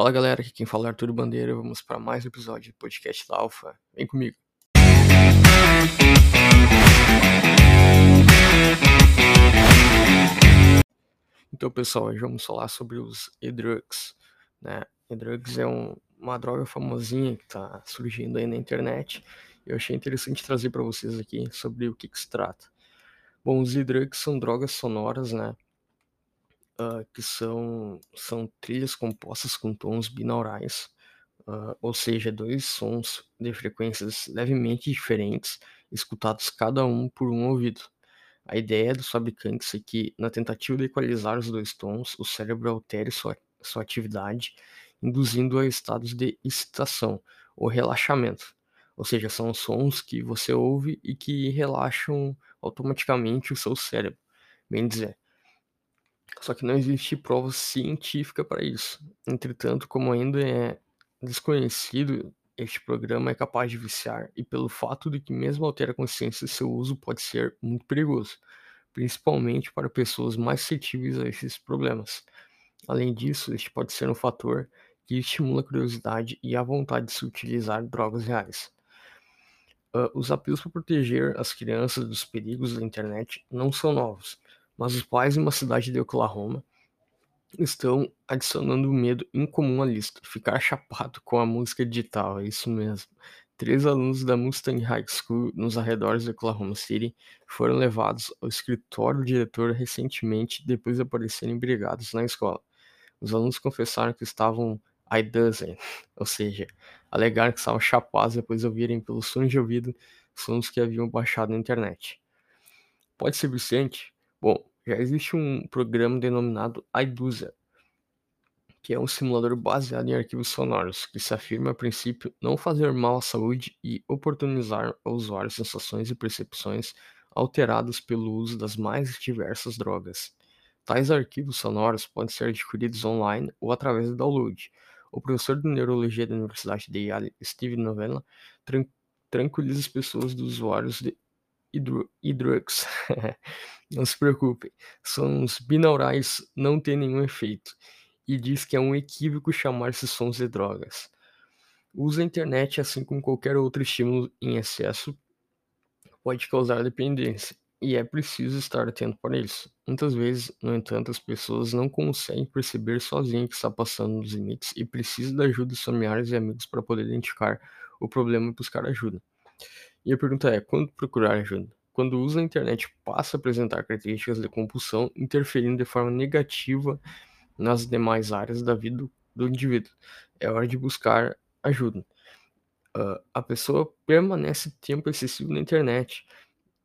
Fala galera, aqui quem fala é Arthur Bandeira. Vamos para mais um episódio do podcast da Alpha. Vem comigo. Então, pessoal, hoje vamos falar sobre os e-drugs. Né? E-drugs é um, uma droga famosinha que está surgindo aí na internet. Eu achei interessante trazer para vocês aqui sobre o que, que se trata. Bom, os e-drugs são drogas sonoras, né? uh, que são, são trilhas compostas com tons binaurais, uh, ou seja, dois sons de frequências levemente diferentes, escutados cada um por um ouvido. A ideia dos fabricantes é que, na tentativa de equalizar os dois tons, o cérebro altere sua, sua atividade, induzindo a estados de excitação ou relaxamento. Ou seja, são sons que você ouve e que relaxam automaticamente o seu cérebro. Bem dizer, só que não existe prova científica para isso. Entretanto, como ainda é desconhecido, este programa é capaz de viciar, e pelo fato de que, mesmo altera a consciência, seu uso pode ser muito perigoso, principalmente para pessoas mais suscetíveis a esses problemas. Além disso, este pode ser um fator que estimula a curiosidade e a vontade de se utilizar drogas reais. Uh, os apelos para proteger as crianças dos perigos da internet não são novos mas os pais em uma cidade de Oklahoma estão adicionando um medo incomum à lista: ficar chapado com a música digital. É isso mesmo. Três alunos da Mustang High School, nos arredores de Oklahoma City, foram levados ao escritório do diretor recentemente depois de aparecerem brigados na escola. Os alunos confessaram que estavam I dozen, ou seja, alegaram que estavam chapados depois de ouvirem pelo som de ouvido sons que haviam baixado na internet. Pode ser viciante? Bom, já existe um programa denominado iDuzer, que é um simulador baseado em arquivos sonoros, que se afirma a princípio não fazer mal à saúde e oportunizar ao usuário sensações e percepções alteradas pelo uso das mais diversas drogas. Tais arquivos sonoros podem ser adquiridos online ou através de download. O professor de neurologia da Universidade de Yale, Steve Novella, tran tranquiliza as pessoas dos usuários de e drugs. não se preocupe, sons binaurais não têm nenhum efeito e diz que é um equívoco chamar esses sons de drogas. Usa a internet assim como qualquer outro estímulo em excesso pode causar dependência e é preciso estar atento para isso. Muitas vezes, no entanto, as pessoas não conseguem perceber sozinhas que está passando dos limites e precisam da ajuda de familiares e amigos para poder identificar o problema e buscar ajuda. E a pergunta é: quando procurar ajuda? Quando usa a internet passa a apresentar características de compulsão, interferindo de forma negativa nas demais áreas da vida do indivíduo. É hora de buscar ajuda. Uh, a pessoa permanece tempo excessivo na internet,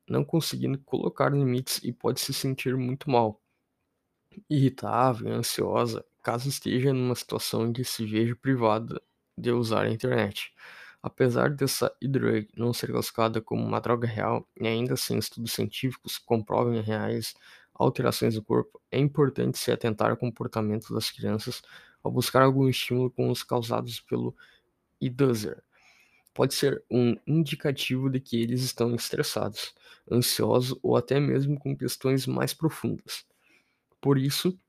não conseguindo colocar limites e pode se sentir muito mal, irritável, ansiosa, caso esteja numa situação em que se veja privada de usar a internet. Apesar dessa e-drug não ser classificada como uma droga real e ainda assim estudos científicos comprovem reais alterações do corpo, é importante se atentar ao comportamento das crianças ao buscar algum estímulo com os causados pelo e-dozer. Pode ser um indicativo de que eles estão estressados, ansiosos ou até mesmo com questões mais profundas. Por isso,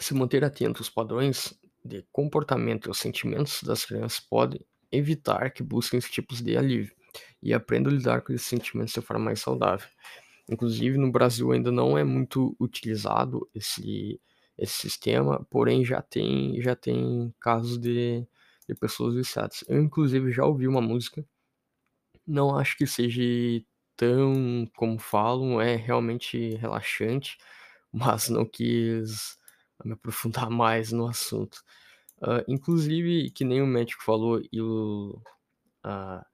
se manter atento aos padrões de comportamento e aos sentimentos das crianças pode evitar que busquem esses tipos de alívio e aprendam a lidar com esses sentimentos de forma mais saudável. Inclusive, no Brasil ainda não é muito utilizado esse, esse sistema, porém já tem, já tem casos de, de pessoas viciadas. Eu, inclusive, já ouvi uma música, não acho que seja tão como falam, é realmente relaxante, mas não quis me aprofundar mais no assunto. Uh, inclusive, que nem o médico falou, e o, uh,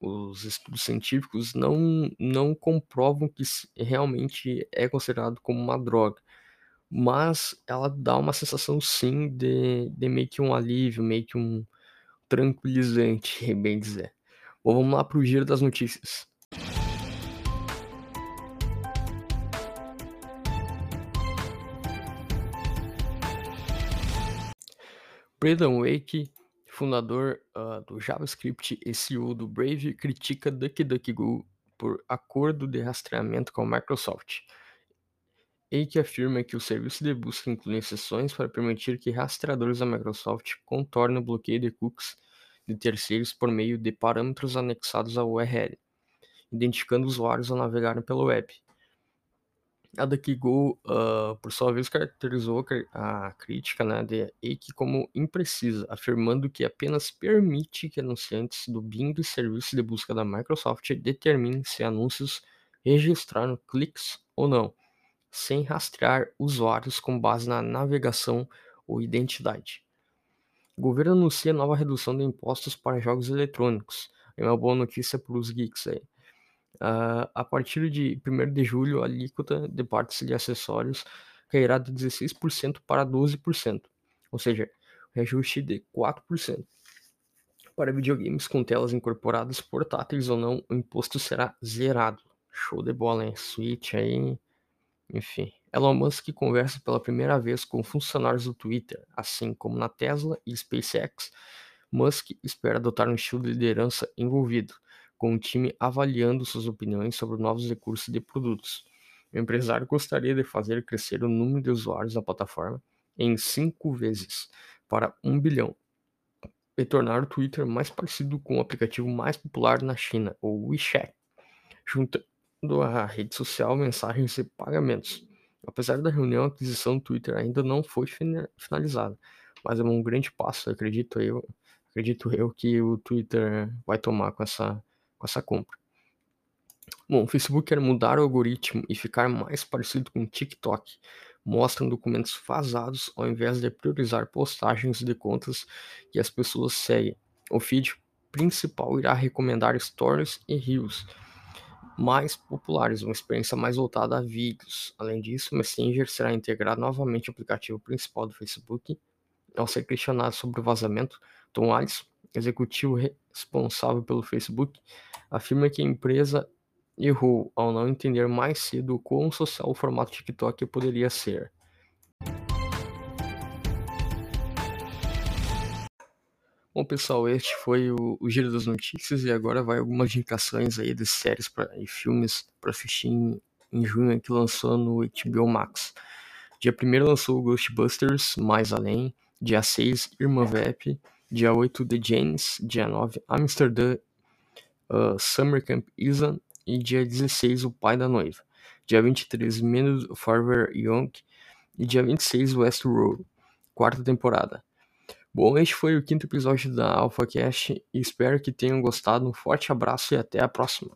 os estudos científicos não, não comprovam que realmente é considerado como uma droga. Mas ela dá uma sensação sim de, de meio que um alívio, meio que um tranquilizante, bem dizer. Bom, vamos lá para o giro das notícias. Braden Wake fundador uh, do JavaScript e CEO do Brave, critica DuckDuckGo por acordo de rastreamento com a Microsoft. E que afirma que o serviço de busca inclui exceções para permitir que rastreadores da Microsoft contornem o bloqueio de cookies de terceiros por meio de parâmetros anexados à URL, identificando usuários ao navegarem pela web. A DuckDuckGo, uh, por sua vez, caracterizou a crítica né, de Eike como imprecisa, afirmando que apenas permite que anunciantes do Bing e serviço de busca da Microsoft determinem se anúncios registraram cliques ou não, sem rastrear usuários com base na navegação ou identidade. O governo anuncia nova redução de impostos para jogos eletrônicos. É uma boa notícia para os geeks aí. Uh, a partir de 1 de julho, a alíquota de partes de acessórios cairá de 16% para 12%, ou seja, reajuste de 4%. Para videogames com telas incorporadas, portáteis ou não, o imposto será zerado. Show de bola, hein? Switch aí, enfim. Elon Musk conversa pela primeira vez com funcionários do Twitter, assim como na Tesla e SpaceX. Musk espera adotar um estilo de liderança envolvido, com o time avaliando suas opiniões sobre novos recursos de produtos. O empresário gostaria de fazer crescer o número de usuários da plataforma em cinco vezes, para um bilhão, e tornar o Twitter mais parecido com o aplicativo mais popular na China, o WeChat, juntando à rede social mensagens e pagamentos. Apesar da reunião, a aquisição do Twitter ainda não foi finalizada, mas é um grande passo, acredito eu, acredito eu que o Twitter vai tomar com essa com essa compra. Bom, o Facebook quer mudar o algoritmo e ficar mais parecido com o TikTok. Mostram documentos vazados ao invés de priorizar postagens de contas que as pessoas seguem. O feed principal irá recomendar stories e reels mais populares, uma experiência mais voltada a vídeos. Além disso, o Messenger será integrado novamente ao aplicativo principal do Facebook. Ao ser questionado sobre o vazamento, Tom Alice, executivo responsável pelo Facebook, afirma que a empresa errou ao não entender mais cedo o quão social o formato TikTok poderia ser. Bom, pessoal, este foi o, o, Giro das Notícias e agora vai algumas indicações aí de séries pra, e filmes para assistir em, em, junho que lançou no HBO Max. Dia 1 lançou Ghostbusters Mais Além, dia 6 Irmã Vep, dia 8 The Janes, dia 9 Amsterdã uh, Summer Camp Isa e dia 16 O Pai da Noiva. Dia 23 Men Forever Young e dia 26 Westworld, quarta temporada. Bom, este foi o quinto episódio da AlphaCast e espero que tenham gostado. Um forte abraço e até a próxima.